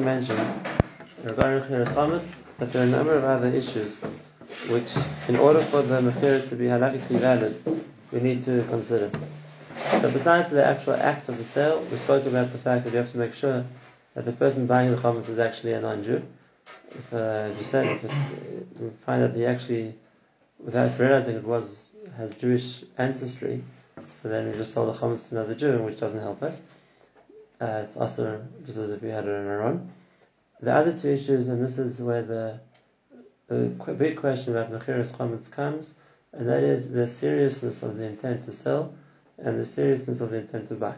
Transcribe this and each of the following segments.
Mentioned regarding Mechiras Chametz that there are a number of other issues which, in order for the Mechir to be halachically valid, we need to consider. So besides the actual act of the sale, we spoke about the fact that you have to make sure that the person buying the chametz is actually a non-Jew. If uh, you said if it's, we find that he actually, without realizing it was has Jewish ancestry, so then we just sold the chametz to another Jew, which doesn't help us. Uh, it's also just as if we had it in Iran. The other two issues, and this is where the, the big question about mechiras chametz comes, and that is the seriousness of the intent to sell and the seriousness of the intent to buy.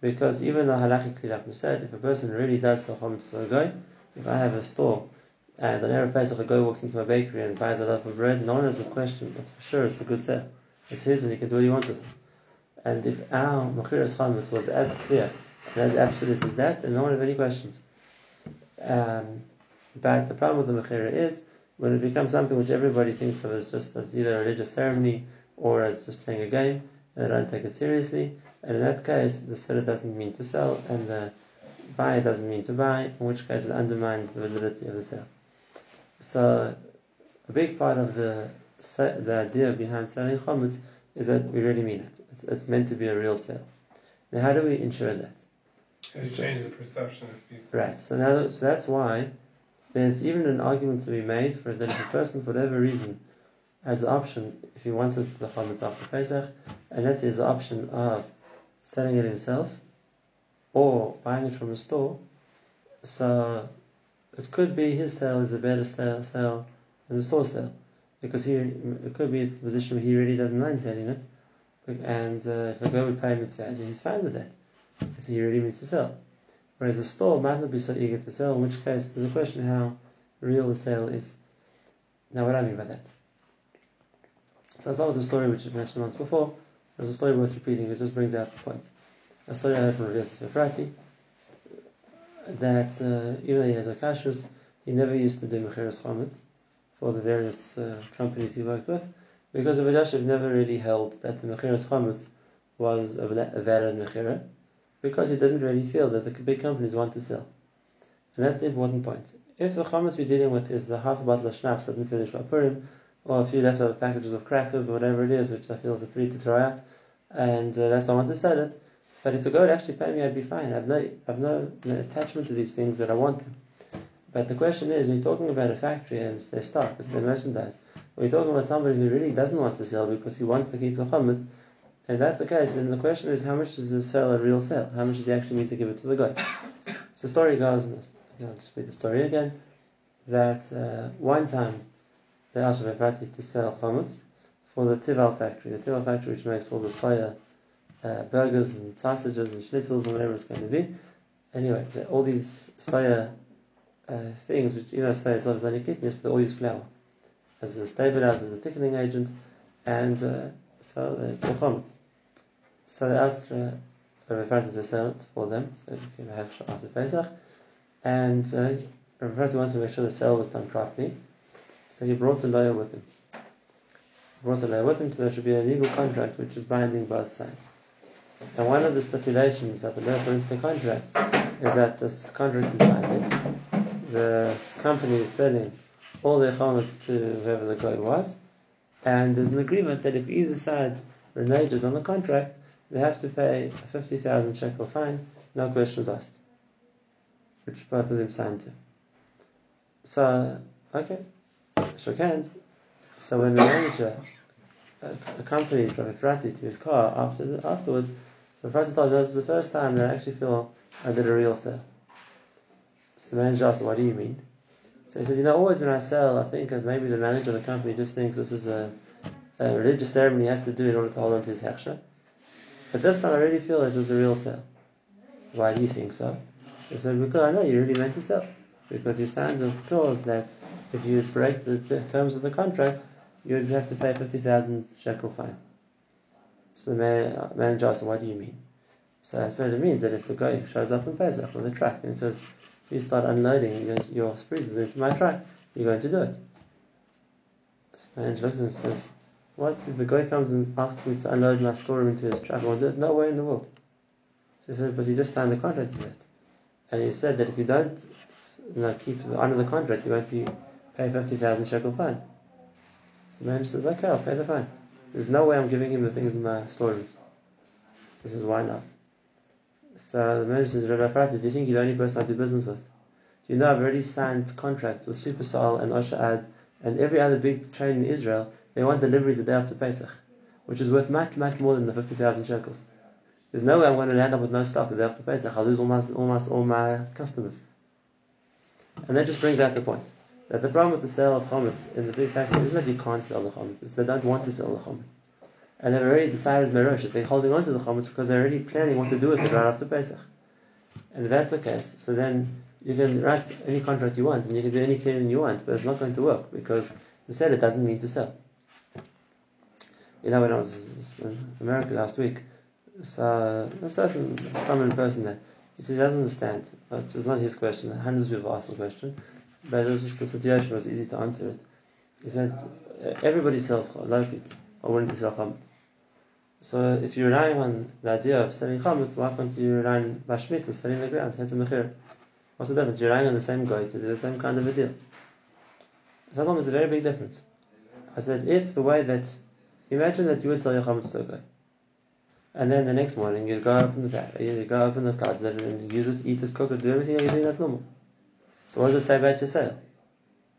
Because even though halachically, like we said, if a person really does sell chametz to a guy, if I have a store and on Erev Pesach a guy walks into my bakery and buys a loaf of bread, no one has a question. It's for sure it's a good sale. It's his and he can do what he wants with it. And if our mechiras chametz was as clear as absolute as that, and no one have any questions. Um, but the problem with the mechira is when it becomes something which everybody thinks of as just as either a religious ceremony or as just playing a game, and they don't take it seriously. And in that case, the seller doesn't mean to sell, and the buyer doesn't mean to buy, in which case it undermines the validity of the sale. So, a big part of the the idea behind selling chametz is that we really mean it. It's, it's, meant to be a real sale. Now, how do we ensure that? It change the perception of people. Right. So now, so that's why there's even an argument to be made for that if a person, for whatever reason, has the option, if he wanted the chametz after Pesach, and let's has the option of selling it himself or buying it from a store, so it could be his sale is a better sale, than the store sale. Because he, it could be it's a position where he really doesn't mind selling it, and uh, if a guy would pay him value, he's fine with that. Because he really needs to sell. Whereas a store might not be so eager to sell, in which case there's a question how real the sale is. Now, what I mean by that? So I start with a story which I mentioned once before. There's a story worth repeating, which just brings out the point. A story I heard from Yosef Efrati that uh, even though he has a kashrus, he never used to do mechiras chametz for the various uh, companies he worked with, because the Elyashiv never really held that the mechiras chametz was a valid mechira, because he didn't really feel that the big companies want to sell. And that's the important point. If the chametz we're dealing with is the half a bottle of schnapps that didn't finish by Purim, or a few leftover packages of crackers or whatever it is, which I feel is a pretty to throw out, and uh, that's why I want to sell it. But if the guy would actually pay me, I'd be fine. I've no, I've no, attachment to these things that I want them. But the question is, when you're talking about a factory and it's their stock, it's their merchandise, or you're talking about somebody who really doesn't want to sell because he wants to keep the chametz, and that's the case, then the question is, how much does the sell a real sale? How much does he actually need to give it to the guy? So the story goes, I'll just read the story again, that uh, one time they asked Efrati to sell chametz for the Tivall factory. The Tivall factory which makes all the soya uh, burgers and sausages and schnitzels and whatever it's going to be. Anyway, all these soya uh, things, which you know, say it's not only kitniyos, but they all use flour as a stabilizer, as a thickening agent, and uh, so it's all chametz. So they asked uh, Efrati to sell it for them, so after Pesach, and uh, Efrati wanted to make sure the sale was done properly. So he brought a lawyer with him. He brought a lawyer with him, so there should be a legal contract which is binding both sides. And one of the stipulations that the lawyer put into the contract is that this contract is binding. The company is selling all their chametz to whoever the guy was, and there's an agreement that if either side reneges on the contract, they have to pay a 50,000 shekel fine, no questions asked, which both of them signed to. So, okay, shook hands. So when the manager accompanied Rabbi Efrati to his car after the, afterwards, so Efrati told me this is the first time that I actually feel I did a real sale. So the manager asked, "What do you mean?" So he said, "You know, always when I sell, I think that maybe the manager of the company just thinks this is a, a religious ceremony he has to do in order to hold on to his hechsher. But this time I really feel it was a real sale. Why do you think so?" He said, "Because I know you really meant to sell." Because you signed a clause that if you break the, the terms of the contract, you would have to pay 50,000 shekel fine. So the uh, manager asked, what do you mean? So I said, it means that if the guy shows up and in Pesach with a truck and says, you start unloading your, your freezers into my truck, you're going to do it. So the manager looks at him and says, what? If the guy comes and asks me to unload my storeroom into his truck, I will do it? No way in the world. So he said, but you just signed the contract for that. and he said that if you don't you know, keep under the contract, you won't be fifty thousand shekel fine. So the man says, okay, I'll pay the fine. There's no way I'm giving him the things in my storerooms. So he says, why not? So the manager says, Rabbi Efrati, do you think you're the only person I do business with? Do you know I've already signed contracts with Supersol and Osher Ad and every other big chain in Israel, they want deliveries the day after Pesach, which is worth much, much more than the 50,000 shekels. There's no way I'm going to land up with no stock the day after Pesach. I'll lose all my, all my, customers. And that just brings out the point that the problem with the sale of chametz in the big factory isn't that you can't sell the chametz; it's they don't want to sell the chametz, and they've already decided merosh that they're holding on to the chametz because they're already planning what to do with it right after Pesach. And if that's the case, so then you can write any contract you want and you can do any cleaning you want, but it's not going to work because the seller doesn't mean to sell. You know, when I was in America last week, so a certain prominent person there, he said he doesn't understand. But it's not his question. Hundreds of people asked the question, but it was just the situation was easy to answer it. He said everybody sells. A lot of people are willing to sell chametz. So if you're relying on the idea of selling chametz, why can't you rely on bashmita, selling the ground? Heter Mechira. What's the difference? You're relying on the same guy to do the same kind of a deal. Sometimes it's a very big difference. I said, if the way that, imagine that you would sell your chametz to a guy, and then the next morning you go open the back, you go open the closet and use it, eat it, cook it, do everything you're doing like normal. So what does it say about your sale?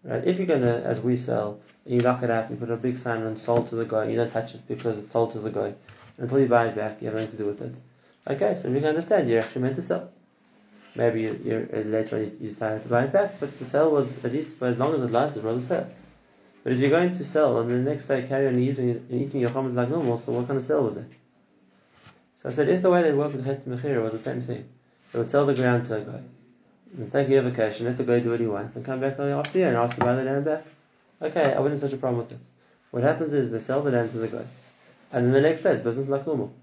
Right? If you're gonna, as we sell, you lock it up, you put a big sign on sold to the guy, you don't touch it because it's sold to the guy. Until you buy it back, you have nothing to do with it. Okay, so we can understand you're actually meant to sell. Maybe you, later on you decided to buy it back, but the sale was, at least for as long as it lasted, was a sale. But if you're going to sell and the next day carry on using it and eating your chametz like normal, so what kind of sale was it? So I said, if the way they worked with Heter Mechira was the same thing, they would sell the ground to a guy, and take a vacation, let the guy do what he wants, and come back after year and ask to buy the land back. Okay, I wouldn't have such a problem with it. What happens is they sell the land to the guy, and then the next day it's business like normal.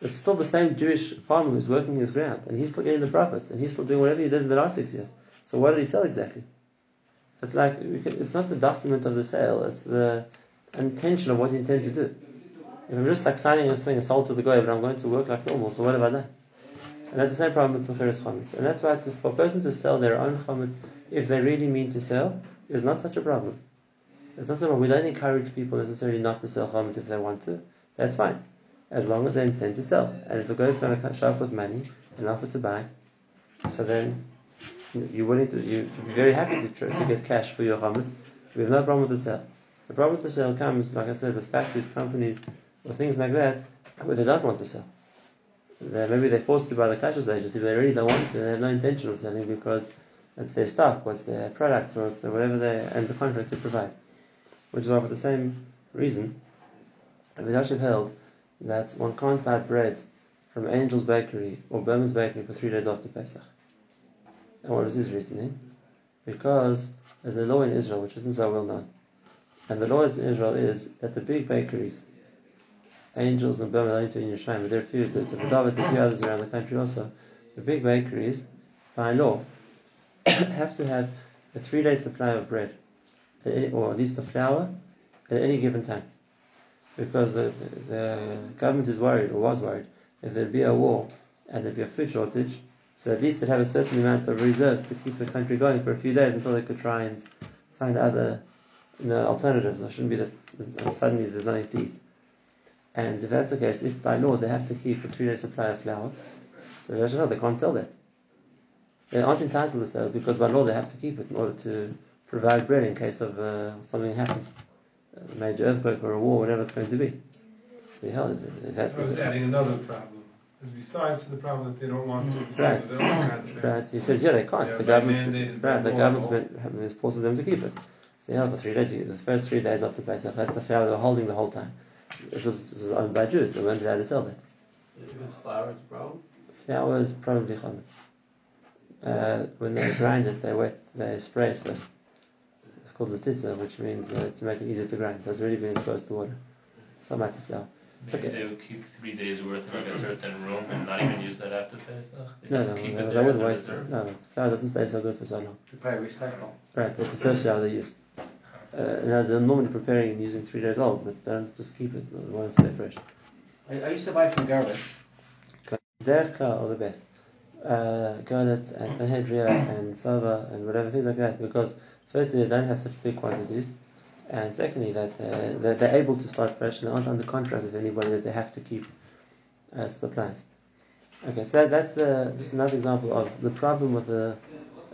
It's still the same Jewish farmer who's working his ground, and he's still getting the profits, and he's still doing whatever he did in the last six years. So what did he sell exactly? It's like it's not the document of the sale; it's the intention of what you intend to do. If I'm just like signing and saying a sold to the guy, but I'm going to work like normal, so what I done? And that's the same problem with Mechiris Chametz. And that's why to, for a person to sell their own Chametz, if they really mean to sell, is not such a problem. It's not so problem. We don't encourage people necessarily not to sell Chametz if they want to. That's fine as long as they intend to sell. And if the guy is going to show up with money and offer to buy, so then you're willing to, you should be very happy to, try, to get cash for your chametz. We have no problem with the sale. The problem with the sale comes, like I said, with factories, companies, or things like that, where they don't want to sell. They're, maybe they're forced to by the cash agency, but they really don't want to. They have no intention of selling because it's their stock, it's their product, or it's their whatever they and the contract they provide. Which is why, for the same reason, Vidashiv held that one can't buy bread from Angel's Bakery or Berman's Bakery for three days after Pesach. And what was his reasoning? Because there's a law in Israel which isn't so well known. And the law in Israel is that the big bakeries, Angels and two in Yerushalayim, there are a few, there's a few others around the country also. The big bakeries, by law, have to have a three day supply of bread, or at least of flour, at any given time because the, the government is worried, or was worried, if there'd be a war and there'd be a food shortage, so at least they'd have a certain amount of reserves to keep the country going for a few days until they could try and find other you know, alternatives. It shouldn't be that suddenly there's nothing to eat. And if that's the case, if by law they have to keep a three day supply of flour, so they can't sell that. They aren't entitled to sell it because by law they have to keep it in order to provide bread in case of uh, something happens a major earthquake or a war, whatever it's going to be. So it. That's I was adding another problem. Because besides the problem that they don't want to because right. of their own contract. Right. He said, yeah, they can't. the government, right, the government forces them to keep it. So yeah, for three days, the first three days after Pesach, that's the flour they were holding the whole time. It was, it was owned by Jews. They weren't allowed to sell that. If it's flour, it's a problem. Flour is probably chametz. Uh, when they grind it, they wet, they spray it first It's called latitza, which means uh, to make it easier to grind. So it's already been exposed to water. It's not matter flour. Maybe they would keep three days worth in like a certain room and not even use that after Pesach. No, no, keep no, it they wouldn't waste. No, flour doesn't stay so good for so long. To probably recycle. Right, that's the first flour they use. Uh, and they're normally preparing and using three days old, but they don't just keep it. They want to stay fresh. I, I used to buy from Garvis. Derech or the best. uh, Gerlit and Sanhedria and Sava and whatever things like that because firstly they don't have such big quantities and secondly that uh, they're, they're, able to start fresh and they aren't under contract with anybody that they have to keep as supplies. Okay, so that, that's the, just another example of the problem with a,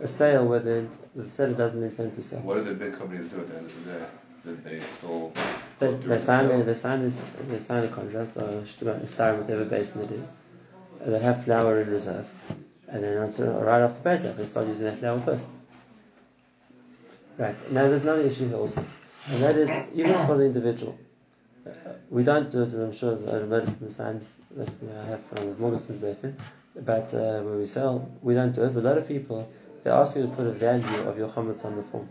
a sale where the, the seller doesn't intend to sell. What do the big companies do at the end of the day? Did they still they, they sign they, they sign this they sign a contract uh, or start whatever basin it is. They have flour in reserve, and then right after Pesach they start using that flour first. Right now, there's another issue here also, and that is even for the individual. Uh, we don't do it, and I'm sure that I've in the signs that we have from Morgan's Basin, but uh, when we sell, we don't do it. But a lot of people they ask you to put a value of your chametz on the form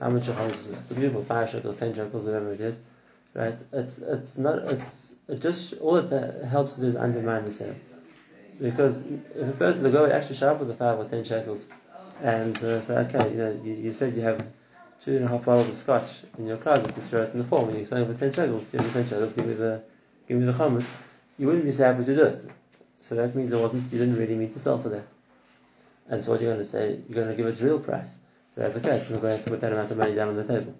how much your chametz is worth. People, five shekels, ten shekels, whatever it is, right? It's it's not it's it just all it that helps to do is undermine the sale, because if a person the guy actually show up with the five or ten shekels, and uh, say, okay, you know, you, you said you have two and a half bottles of scotch in your closet to throw it in the form, and you're selling for ten shekels. Give me ten shekels. Give me the give me the chametz. You wouldn't be so happy to do it. So that means it wasn't you didn't really mean to sell for that. And so what you're going to say, you're going to give its real price. So that's the case, the guy has to put that amount of money down on the table,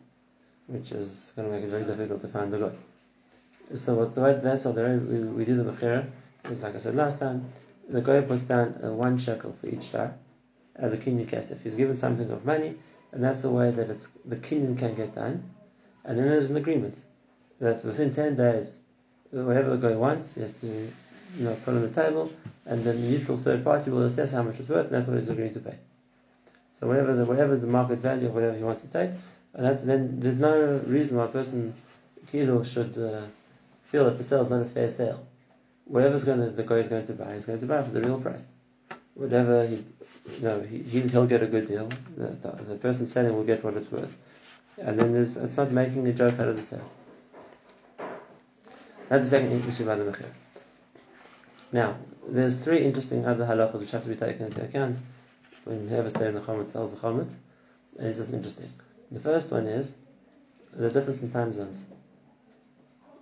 which is going to make it very difficult to find the guy. So what the way that's how the way we, we do the mechira is like I said last time, the guy puts down uh, one shekel for each shtar as a kinyan kesef. He's given something of money, and that's the way that it's the kinyan can get done. And then there's an agreement that within ten days, whatever the guy wants, he has to you know put on the table, and then the neutral third party will assess how much it's worth, and that's what he's agreeing to pay. So whatever the whatever is the market value of whatever he wants to take, and that's then there's no reason why a person kilo should uh, feel that the sale is not a fair sale. Whatever's going to the guy is going to buy, he's going to buy for the real price. Whatever you know, he he'll get a good deal. The, the, the person selling will get what it's worth, and then there's it's not making a joke out of the sale. That's the second issue about the mechir. Now, there's three interesting other halachas which have to be taken into account when you have a stay in the chametz sells the chametz, and it's just interesting. The first one is the difference in time zones,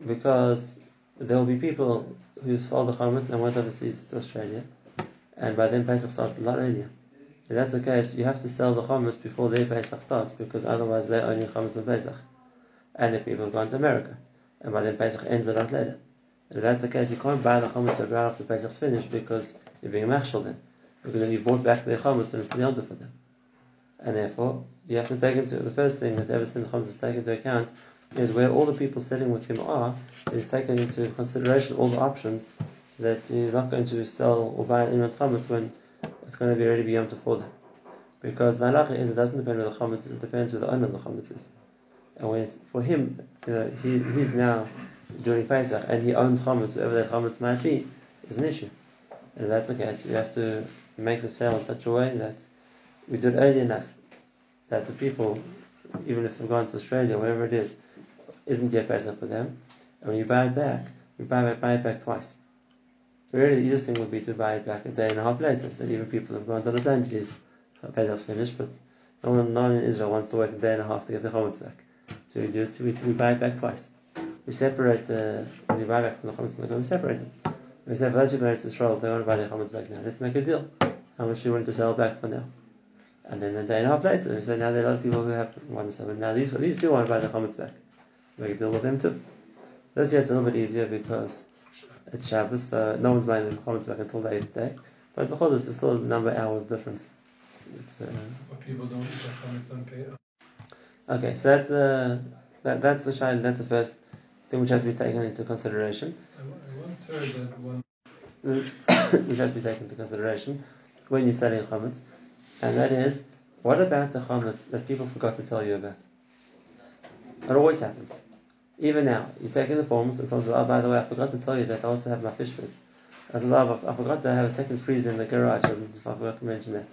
because there will be people who sold the chametz and went overseas to Australia, and by then Pesach starts a lot earlier. If that's the case, you have to sell the chametz before their Pesach starts, because otherwise they're only chametz on Pesach, and the people have gone to America, and by then Pesach ends a lot later. If that's the case, you can't buy the chametz right after Pesach's finished because you're being machshel then because then you've brought back the chametz and it's the for them. And therefore, you have to take into the first thing that ever since the chametz is taken into account is where all the people sitting with him are, is taken into consideration all the options that he's not going to sell or buy anyone's chametz when it's going to be ready beyond for them. Because the halacha is it doesn't depend where the chametz it depends where the owner of the chametz is. And when for him, you know, he, he's now during Pesach and he owns chametz, wherever that chametz might be, is an issue. And if that's the case, we have to make the sale in such a way that we do it early enough that the people, even if they've gone to Australia, wherever it is, isn't yet Pesach for them. And when you buy it back, you buy it, buy it back twice. Really, the easiest thing would be to buy it back a day and a half later, so even people have gone to Los Angeles, Pesach's finished, but no one, no one in Israel wants to wait a day and a half to get the chametz back. So we do it, we, we buy it back twice. We separate, uh, when you buy back from the chametz, we separate it. We say, for those people to Israel, they want to buy their chametz back now. Let's make a deal. How much do you want to sell back for now? And then a day and a half later, we say, now there are a lot of people who have sell, but now these these people want to buy the chametz back. Make a deal with them too. This year it's a little bit easier because it's Shabbos, so no one's buying the chametz back until the eighth day. But because it's still a number of hours difference. It's, uh, but people don't eat on Okay, so that's the that, that's the shine. That's the first thing which has to be taken into consideration. I once heard that one. which has to be taken into consideration when you're selling chametz, and that is, what about the chametz that people forgot to tell you about? It always happens. Even now, you're taking the forms, and someone says, oh, by the way, I forgot to tell you that I also have my fish food. I said, oh, I forgot that I have a second freezer in the garage, I forgot to mention that.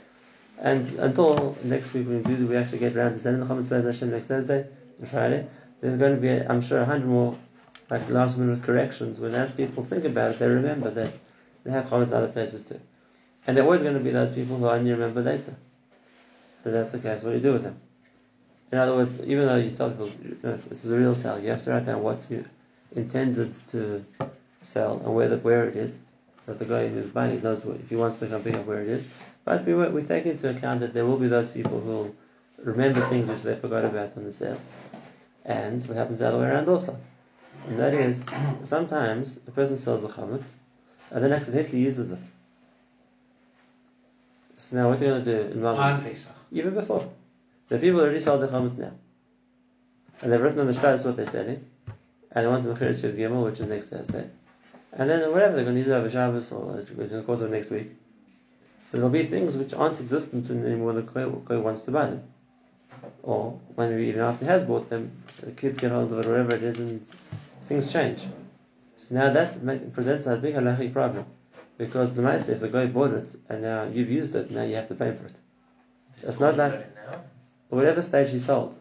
And until next week when we do, we actually get around to sending the chametz Hashem next Thursday and Friday, there's going to be, I'm sure, a hundred more like last minute corrections when as people think about it, they remember that they have chametz other places too. And there are always going to be those people who only remember later. But that's the case. What you do with them? In other words, even though you tell people this is a real sale, you have to write down what you intended to sell and where the, where it is, that the guy who's buying it knows what, if he wants to come pick up where it is. But we, we take into account that there will be those people who will remember things which they forgot about on the sale. And what happens the other way around also. And that is, sometimes a person sells the chametz and then accidentally uses it. So now what are you going to do in Ramadan? Even before. The people already sold the chametz now. And they've written on the shtatus what they're selling. Eh? And they want the Mechiris Yud Gimel, which is next Thursday. And then whatever, they're going to use it over Shabbos or in the course of next week. So there'll be things which aren't existent anymore when the goy, wants to buy them. Or when maybe even after he has bought them, the kids get hold of it, whatever it is, and things change. So now that presents a big halachic problem. Because the Maisa, if the guy bought it and now you've used it, now you have to pay for it. They It's not like- But whatever stage he sold,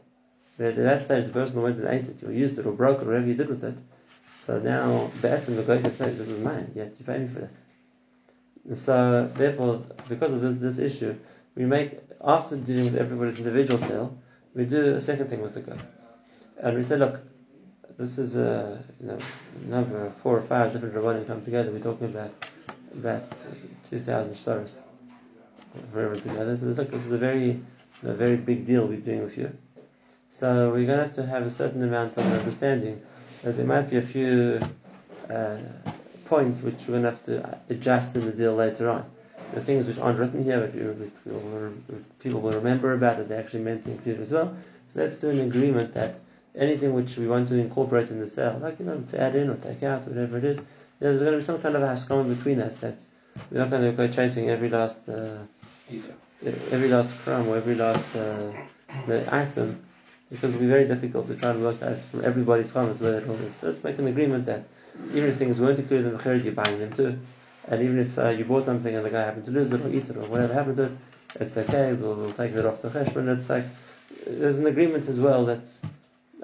at that stage the person went and ate it, or used it, or broke it, or whatever you did with it, so now the Be'etzim, the guy can say, this is mine, you have to pay me for that. So, therefore, because of this, this issue, we make, after dealing with everybody's individual sale, we do a second thing with the guy. And we say, look, this is a you know, number four or five different rabbanim come together. We're talking about about two thousand shtaras for everyone together. So look, this is a very a very big deal we're doing with you. So we're going to have to have a certain amount of understanding that there might be a few uh, points which we're going to have to adjust in the deal later on. The things which aren't written here, but people will, remember about that they actually meant to include as well. So let's do an agreement that anything which we want to incorporate in the sale, like you know, to add in or take out, whatever it is, there's going to be some kind of a haskama between us that we're not going to go chasing every last. Uh, every last crumb or every last uh, item because it'll be very difficult to try and work out from everybody's comments where it all is. So let's make an agreement that even if things weren't included in the Mechirid, you're buying them too. And even if uh, you bought something and the guy happened to lose it or eat it or whatever happened to it, it's okay, we'll, we'll take it off the cheshbon. It's like, there's an agreement as well that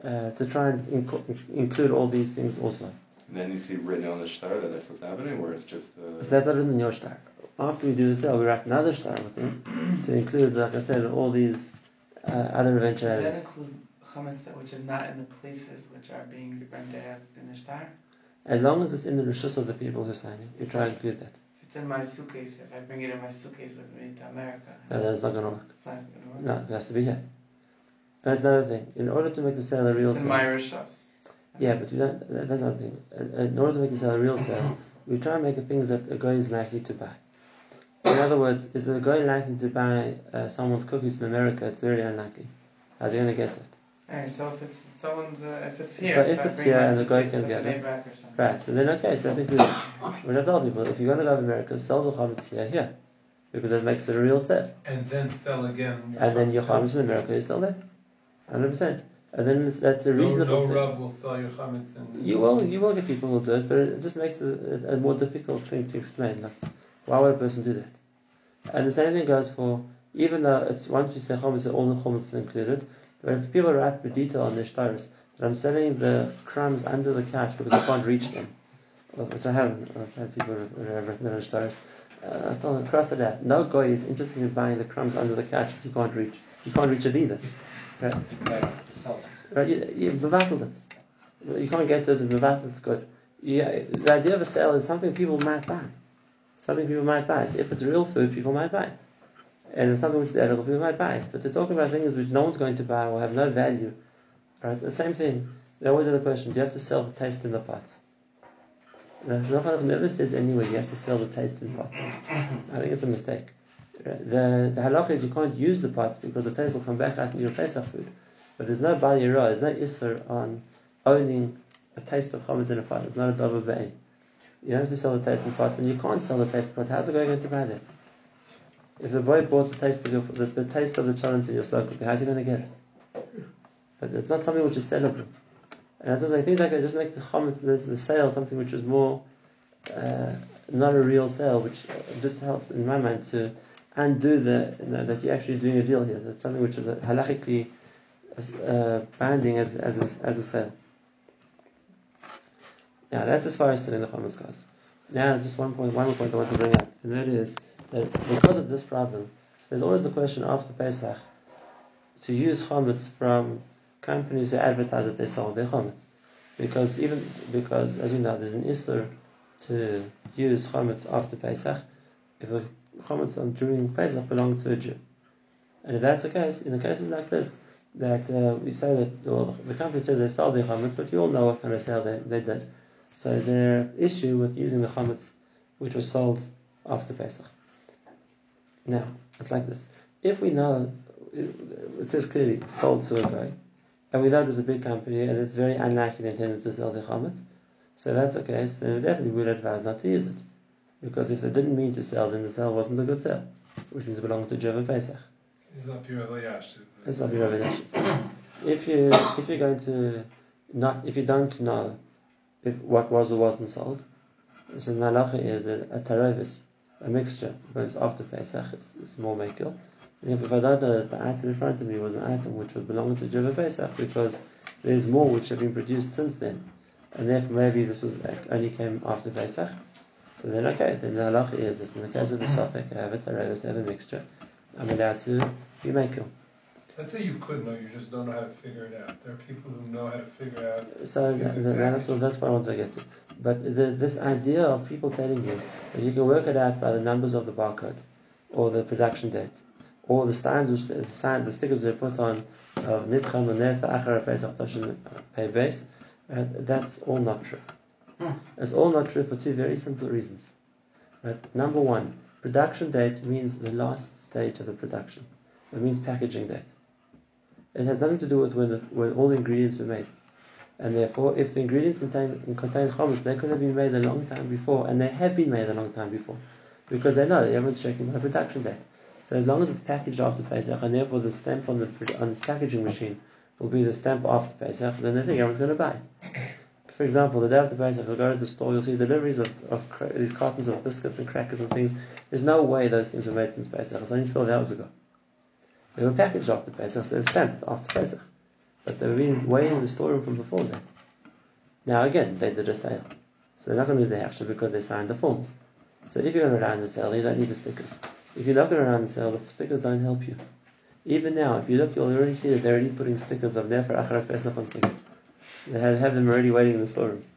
uh, to try and inco- include all these things also. And then you see written on the shtar that that's what's happening, where it's just. Uh, So that's not in your shtar. After we do the sale, we write another shtar with him to include, like I said, all these uh, other Does that include chametz that which is not in the places which are being out in the shtar? As long as it's in the rishus of the people who sign it, we try and include that. If it's in my suitcase, if I bring it in my suitcase with me to America, No, then it's not going to work. it's not gonna work. No, it has to be here. That's another thing. In order to make the sale a real It's in my sale, rishos. yeah, but we don't. that- That's another thing. In order to make the sale a real sale, we try and make things that a guy is likely to buy. In other words, is a guy likely to buy uh, someone's cookies in America? It's very unlikely. How's he going to get it? Alright, so if it's someone's, uh, if it's here, So if it's here and the guy can get it, Maybach or something. Right, so then okay, so that's included. We're not telling people if you're going to go to America, sell the chametz here, here, because that makes it a real sale. And then sell again. And then your chametz in America is still there, hundred percent. And then that's a reasonable no thing. Rav will sell your chametz and. You will, you will get people who will do it, but it just makes it a, a more difficult thing to explain. Like, why would a person do that? And the same thing goes for, even though it's once we say chametz, all the chametz are included, but if people write the detail on their shtaris that I'm selling the crumbs under the couch because I can't reach them, which I haven't, I've had people who have written on shtaris. Uh, I tell them, cross it out. No guy is interested in buying the crumbs under the couch that you can't reach. You can't reach it either. Right? Right, you, you bebattled it. You can't get to it and bebattle it's good. Yeah, the idea of a sale is something people might buy. Something people might buy. So if it's real food, people might buy it. And if something which is edible, people might buy it. But they're talking about things which no one's going to buy or have no value. Right? The same thing. They always have the question, do you have to sell the taste in the pot? The Shulchan never says anywhere you have to sell the taste in pots. I think it's a mistake. The the halacha is you can't use the pots because the taste will come back out in your Pesach food. But there's no bal yirah, there's no isser on owning a taste of chametz in a pot. It's not a davar ba'in. You have to sell the taste in pots, and you can't sell the taste in pots. How's the guy going to buy that? If the boy bought the taste of your, the, the taste of the cholent in your slow how's he going to get it? But it's not something which is sellable. And that's what I'm saying. Things like that just make the chametz, the, the sale, something which is more uh, not a real sale, which just helps in my mind to undo the you know, that you're actually doing a deal here. That's something which is halachically uh, binding as as a, as a sale. Now that's as far as selling the chametz goes. Now just one point, one more point I want to bring up, and that is that because of this problem, there's always the question after Pesach to use chametz from companies who advertise that they sold their chametz, because even because as you know there's an issur to use chametz after Pesach if the chametz on during Pesach belonged to a Jew. And if that's the case, in the cases like this, that uh, we say that well, the company says they sold the chametz, but you all know what kind of sale they, they did. So is there an issue with using the chametz which was sold after Pesach? Now, it's like this. If we know, it says clearly sold to a guy, and we know it was a big company and it's very unlikely they intended to sell the chametz, so that's the case, then we definitely would advise not to use it. Because if they didn't mean to sell, then the sale wasn't a good sale, which means it belonged to Jeva Pesach. It's here, Yash. It's not your If you if you're going to not if you don't know if what was or wasn't sold, so the halacha is that a tarovis, a mixture, burns after Pesach, it's, it's more makil. And if, I don't know that the item in front of me was an item which would belong to Jeva Pesach, because there's more which have been produced since then, and therefore maybe this was only came after Pesach, so then okay, then the halacha is that in the case of the mm-hmm. Sophic, I have a tarovis, I have a mixture, I'm allowed to be makil. Let's say you could know, you just don't know how to figure it out. There are people who know how to figure out. So that, that, that's, what, that's what I want to get to. But the, this idea of people telling you that you can work it out by the numbers of the barcode, or the production date, or the signs which the, sign, the stickers they put on of Nitchan or Nefa Achar Pesach Toshin Pay Base, uh, that's all not true. It's all not true for two very simple reasons. Right? Number one, production date means the last stage of the production. It means packaging date. It has nothing to do with when, the, when all the ingredients were made. And therefore, if the ingredients contain, contain chametz, they could have been made a long time before, and they have been made a long time before. Because they know everyone's checking by production date. So as long as it's packaged after Pesach, and therefore the stamp on the on this packaging machine will be the stamp after Pesach, then they think everyone's going to buy it. For example, the day after Pesach, you'll go to the store, you'll see deliveries of, of cra- these cartons of biscuits and crackers and things. There's no way those things were made since Pesach. It's only 12 hours ago. They were packaged after Pesach, so they were stamped after Pesach. But they were waiting in the storeroom from before that. Now again, they did a sale. So they're not going to lose their action because they signed the forms. So if you're going to on the sale, you don't need the stickers. If you're not going to on the sale, the stickers don't help you. Even now, if you look, you'll already see that they're already putting stickers of Nefer Achar Pesach on things. They have, have them already waiting in the storerooms.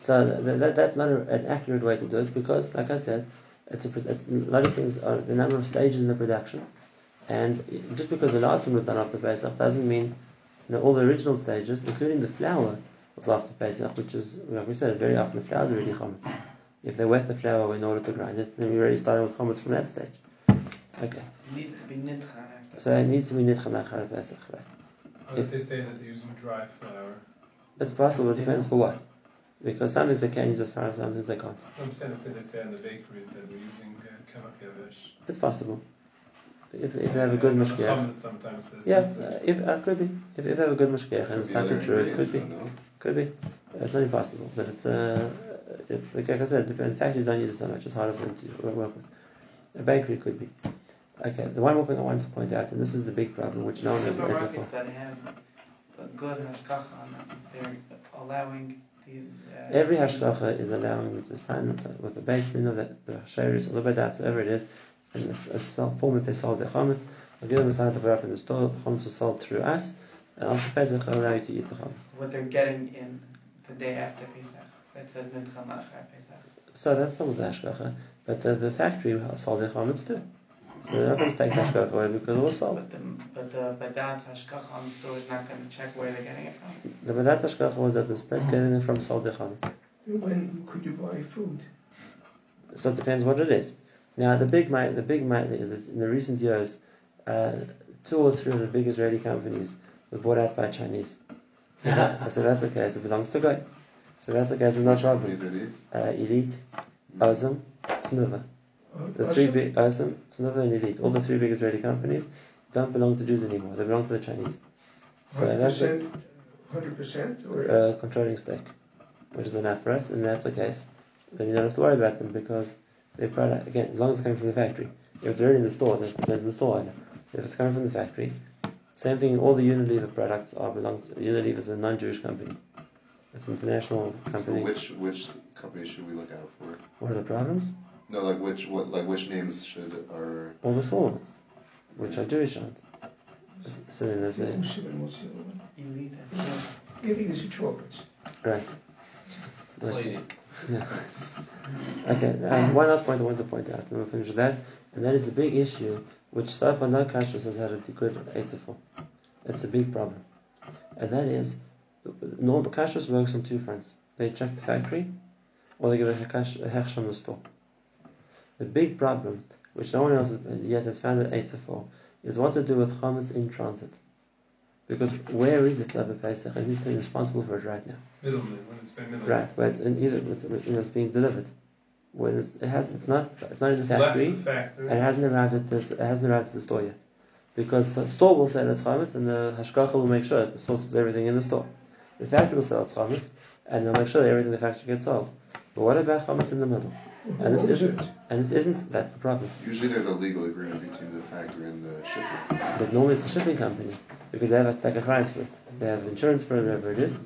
So th- that, that's not a, an accurate way to do it because, like I said, it's a, it's, a lot of things are the number of stages in the production. And just because the last one was done after Pesach doesn't mean you know, all the original stages, including the flour, was after Pesach, which is, like we said, very often the flour is already chametz. If they wet the flour in order to grind it, then we already started with chametz from that stage. Okay, It needs to be nitchan so it needs to be nitchan achar Pesach, right? What if they say that they're using dry flour? It's possible, it depends for what. Because some things they can use as flour, some things they can't. I'm saying it's they say in the bakeries that we're using uh, kemak yavesh. It's possible. If, if they have a good mashgiach. Sometimes says Yes, this uh, if, uh, could be. If, if they have a good mashgiach and it's not true, it could be. though, no? Could be. It's not impossible, but it's uh, if, like I said, the factories don't use it so much. It's harder for them to work with. A bakery could be. Okay, the one more thing I wanted to point out, and this is the big problem, which no one has an answer for. Supermarkets that have a good hashgacha on them, they're allowing these. Uh, Every hashgacha is allowing to sign with the baseline of the, the hasheris or the Badatz, whatever it is, in a, form that they sold their chametz. I'll give them a sign to put up in the store. The chametz was sold through us, and after Pesach, I'll allow you to eat the chametz. So what they're getting in the day after Pesach, that says Pesach. So that's not the hashgacha, but the, the factory sold their chametz too. So they're not going to take hashgacha away because it was sold. But the but the Badatz hashgacha on the store is not going to check where they're getting it from. The Badatz hashgacha was that this place getting it from sold their. When could you buy food? So it depends what it is. Now the big ma- the big matter is that in the recent years, uh, two or three of the big Israeli companies were bought out by Chinese. So, that, so that's okay. So it belongs to God. So that's okay. So no Which problem. companies are these? Uh, Elite, Osem, Tnuva. Uh, The three big, Russian? big Osem, not and Elite. All the three big Israeli companies don't belong to Jews anymore. They belong to the Chinese. So that's a, 100%, 100% or uh, controlling stake, which is enough for us, and that's the case. Then you don't have to worry about them because their product, again, as long as it's coming from the factory. If it's already in the store, then it goes in the store owner. If it's coming from the factory, same thing, all the Unilever products are belong to, Unilever is a non-Jewish company. It's an international company. So company. which which companies should we look out for? what are the problems? No, like which what like which names should are All the small ones, which are Jewish ones. So then there's a, Ocean what's the other one? Elite and Maybe these are chocolates. right. That's all you need. Okay, um, one last point I want to point out, and we'll finish with that, and that is the big issue which so far no kashrus has had a good answer for. It's a big problem, and that is normal kashrus works on two fronts. They check the factory, or they give a hekash- a hechsh on the store. The big problem, which no one else yet has found an answer for, is what to do with chametz in transit. Because where is it over Pesach, and who's responsible for it right now? Middleman, when it's by middleman. Right, where it's in either when it's being delivered. When it's, it has, it's not, it's not in the factory, factory. and it hasn't arrived at this, it hasn't arrived at the store yet, because the store will sell its chametz, and the hashgacha will make sure that the store sells everything in the store. The factory will sell its chametz, and they'll make sure that everything in the factory gets sold. But what about chametz in the middle? And this isn't, and this isn't. That's the problem. Usually there's a legal agreement between the factory and the shipper. But normally it's a shipping company because they have a price for it. They have insurance for it, whatever it is.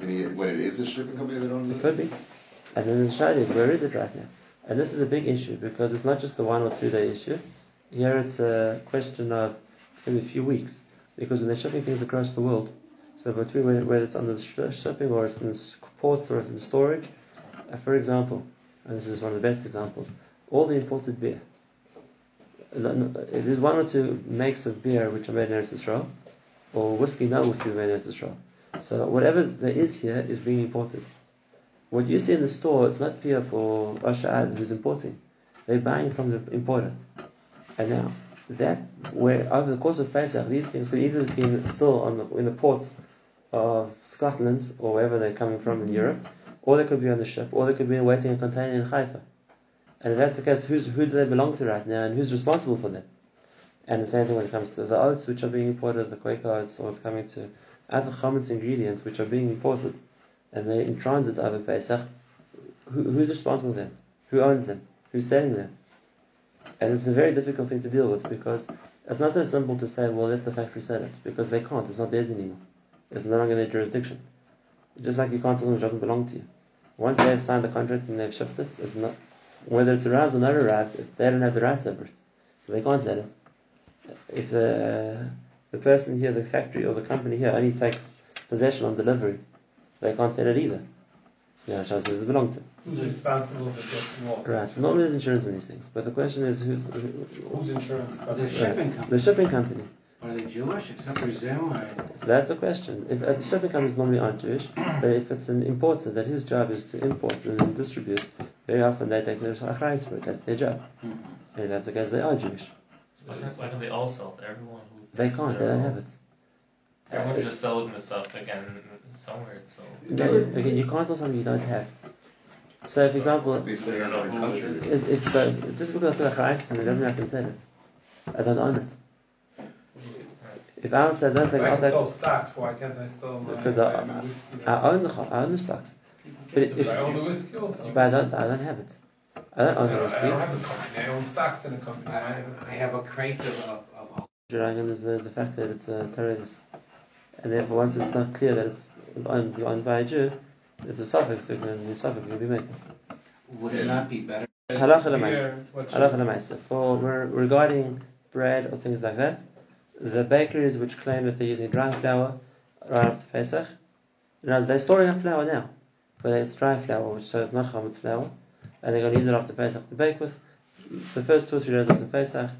Meaning, when it is a shipping company that owns It it? could be. And then the shayla is where is it right now? And this is a big issue because it's not just the one or two day issue. Here it's a question of maybe a few weeks because when they're shipping things across the world, so between whether, it's on the shipping or it's in the ports or it's in storage, uh, for example, and this is one of the best examples, all the imported beer. There's one or two makes of beer which are made in Eretz Israel, or whiskey, no whiskey is made in Eretz Israel. So whatever there is here is being imported. What you see in the store, it's not beer for Ashad who's importing. They're buying from the importer. And now, that where over the course of Pesach, these things could either be still on the, in the ports of Scotland or wherever they're coming from in Europe, or they could be on the ship, or they could be waiting a container in Haifa. And if that's the case, who's, who do they belong to right now, and who's responsible for them? And the same thing when it comes to the oats which are being imported, the Quaker oats, or it's coming to other chametz ingredients which are being imported, and they're in transit over Pesach. Who, who's responsible for them? Who owns them? Who's selling them? And it's a very difficult thing to deal with because it's not so simple to say, well, let the factory sell it, because they can't. It's not theirs anymore. It's no longer their jurisdiction. Just like you can't sell something which doesn't belong to you. Once they've signed the contract and they've shipped it, it's not whether it's arrived or not arrived, they don't have the rights over it, so they can't sell it. If the the person here, the factory or the company here, only takes possession on delivery, they can't sell it either. So now it shows who does it belong to. Who's responsible if it gets lost? Right. So normally there's insurance in these things, but the question is who's who, Whose insurance company? The shipping company. the shipping company. Are they Jewish, except presume, or? So that's the question. If uh, the shipping companies normally aren't Jewish, but if it's an importer that his job is to import and then distribute, very often they take the price for it. That's their job. Mhm. And that's because they are Jewish. Why can't, why can't they all sell to everyone who They can't. They don't all- have it. Everyone just sell it in the stuff again somewhere. So No, again, you can't sell something you don't have. So, for example, Could be sitting in another country. if, if uh, just because I feel like and it doesn't happen to sell it, I don't own it. You could, uh, If I don't say, I don't If think I I'll take. sell stocks, why can't I sell my, Because my, I- my whiskey? I own the I own the stocks, but If if, I own the whiskey also. but I don't I don't have it. I don't own the don't, I don't have the company. I own stocks in a company. I, have? I have a crate of, of, of Dragon is the, the fact that it's a terrorist, and therefore once it's not clear that it's owned, owned by a Jew, it's a suffix. So can the suffix will be making. would it not be better? Halacha l'maisa. Beer, what should- Halacha l'maisa. For regarding bread or things like that, the bakeries which claim that they're using dry flour right after Pesach, you know, they're storing up flour now, but it's dry flour, which so it's not chametz flour, and they're going to use it after Pesach to bake with. The first two or three days after Pesach,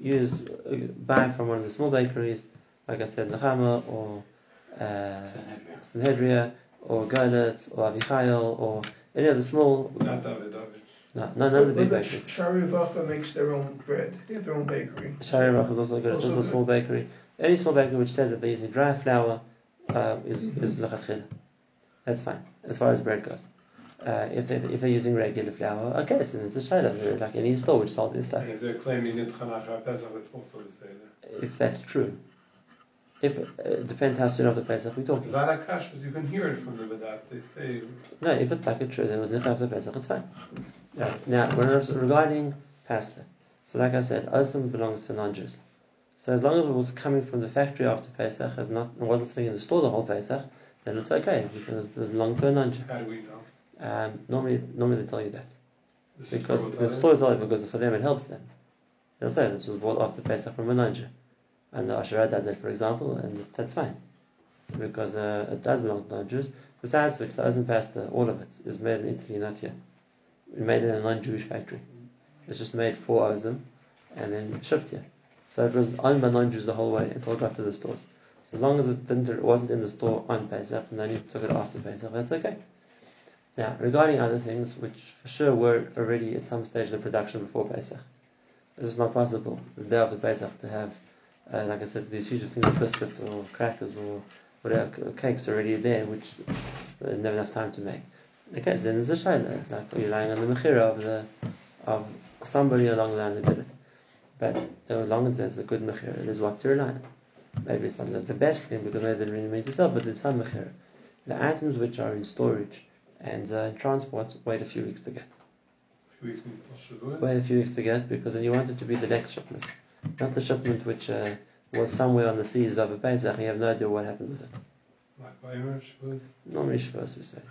use uh, buy from one of the small bakeries, like I said, Nechama or uh, Sanhedrin. Sanhedria or Golet or Avichail or any of the small, Not Davidovich. No, none of the big What about bakeries. Shari Vacha makes their own bread. They have their own bakery. Shari Rach is also good. It's Also also a good. small bakery. Any small bakery which says that they're using dry flour uh, is Mhm. is lechatchila. That's fine as far as bread goes. Uh, if they if they're using regular flour, okay, so it's a shayla like any store which sold this stuff. If they're claiming Nitchanach Pesach, it's also the same. If that's true, if uh, it depends how soon after Pesach we're talking. Vada Kashas, you can hear it from the Vedat. They say No, if it's like a true, then it was nicht after Pesach, it's fine. Yeah. Now, regarding pasta, so like I said, Osem belongs to non-Jews. So as long as it was coming from the factory after Pesach, as not, it wasn't sitting in the store the whole Pesach, then it's okay because it belonged to a non-Jew. how do we know? Um, normally, normally they tell you that The because store the store will tell you because for them it helps them. They'll say this was bought after Pesach from a non-Jew, and the Asherah does that, for example, and that's fine because uh, it does belong to non-Jews. Besides which, the Osem pasta, all of it, is made in Italy, not here. We made it in a non-Jewish factory. It's just made for Osem and then shipped here. So it was owned by non-Jews the whole way until it got to the stores. So as long as it didn't, it wasn't in the store on Pesach, and then you took it after Pesach, that's okay. Now, regarding other things, which for sure were already at some stage of the production before Pesach, it's just not possible the day after Pesach to have, uh, like I said, these huge things of biscuits or crackers or whatever cakes already there, which uh, never enough time to make. Okay, so then there's a shayla, like you're relying on the mechira of the of somebody along the line who did it. But as long as there's a good mechira, there's what to rely on. Maybe it's not the best thing because maybe they didn't really make it yourself, but there's some mechira. The items which are in storage and uh, transport wait a few weeks to get. A weeks means till Shavuot. Wait a few weeks to get because then you want it to be the next shipment, not the shipment which uh, was somewhere on the seas of a Pesach and you have no idea what happened with it. Like Shavuot. Normally Shavuos we say.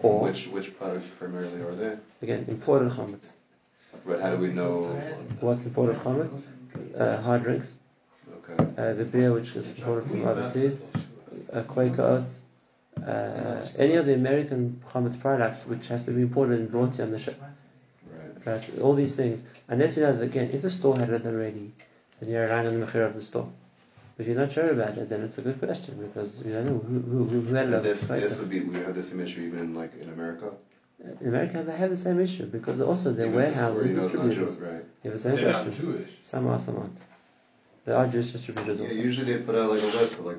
Or Which which products primarily are they? again imported chametz. But how do we know? What's imported chametz? Uh, hard drinks, Okay. uh, the beer which is imported from overseas, uh, Quaker oats, uh, any of the American chametz products which has to be imported and brought here on the ship. Right. Right, all these things. Unless you know that again, if the store had it already, then you're relying on the mechir of the store. If you're not sure about it, then it's a good question because you don't know who, who, who, who had it And this this would be we have the same issue even in like in America. In America, they have the same issue because also their Even if the warehouses store, and you know, not distributors. Jewish, right? You have the same They're not question. Jewish. Some are, some aren't. There are Jewish distributors Yeah, also. usually they put out like a list of like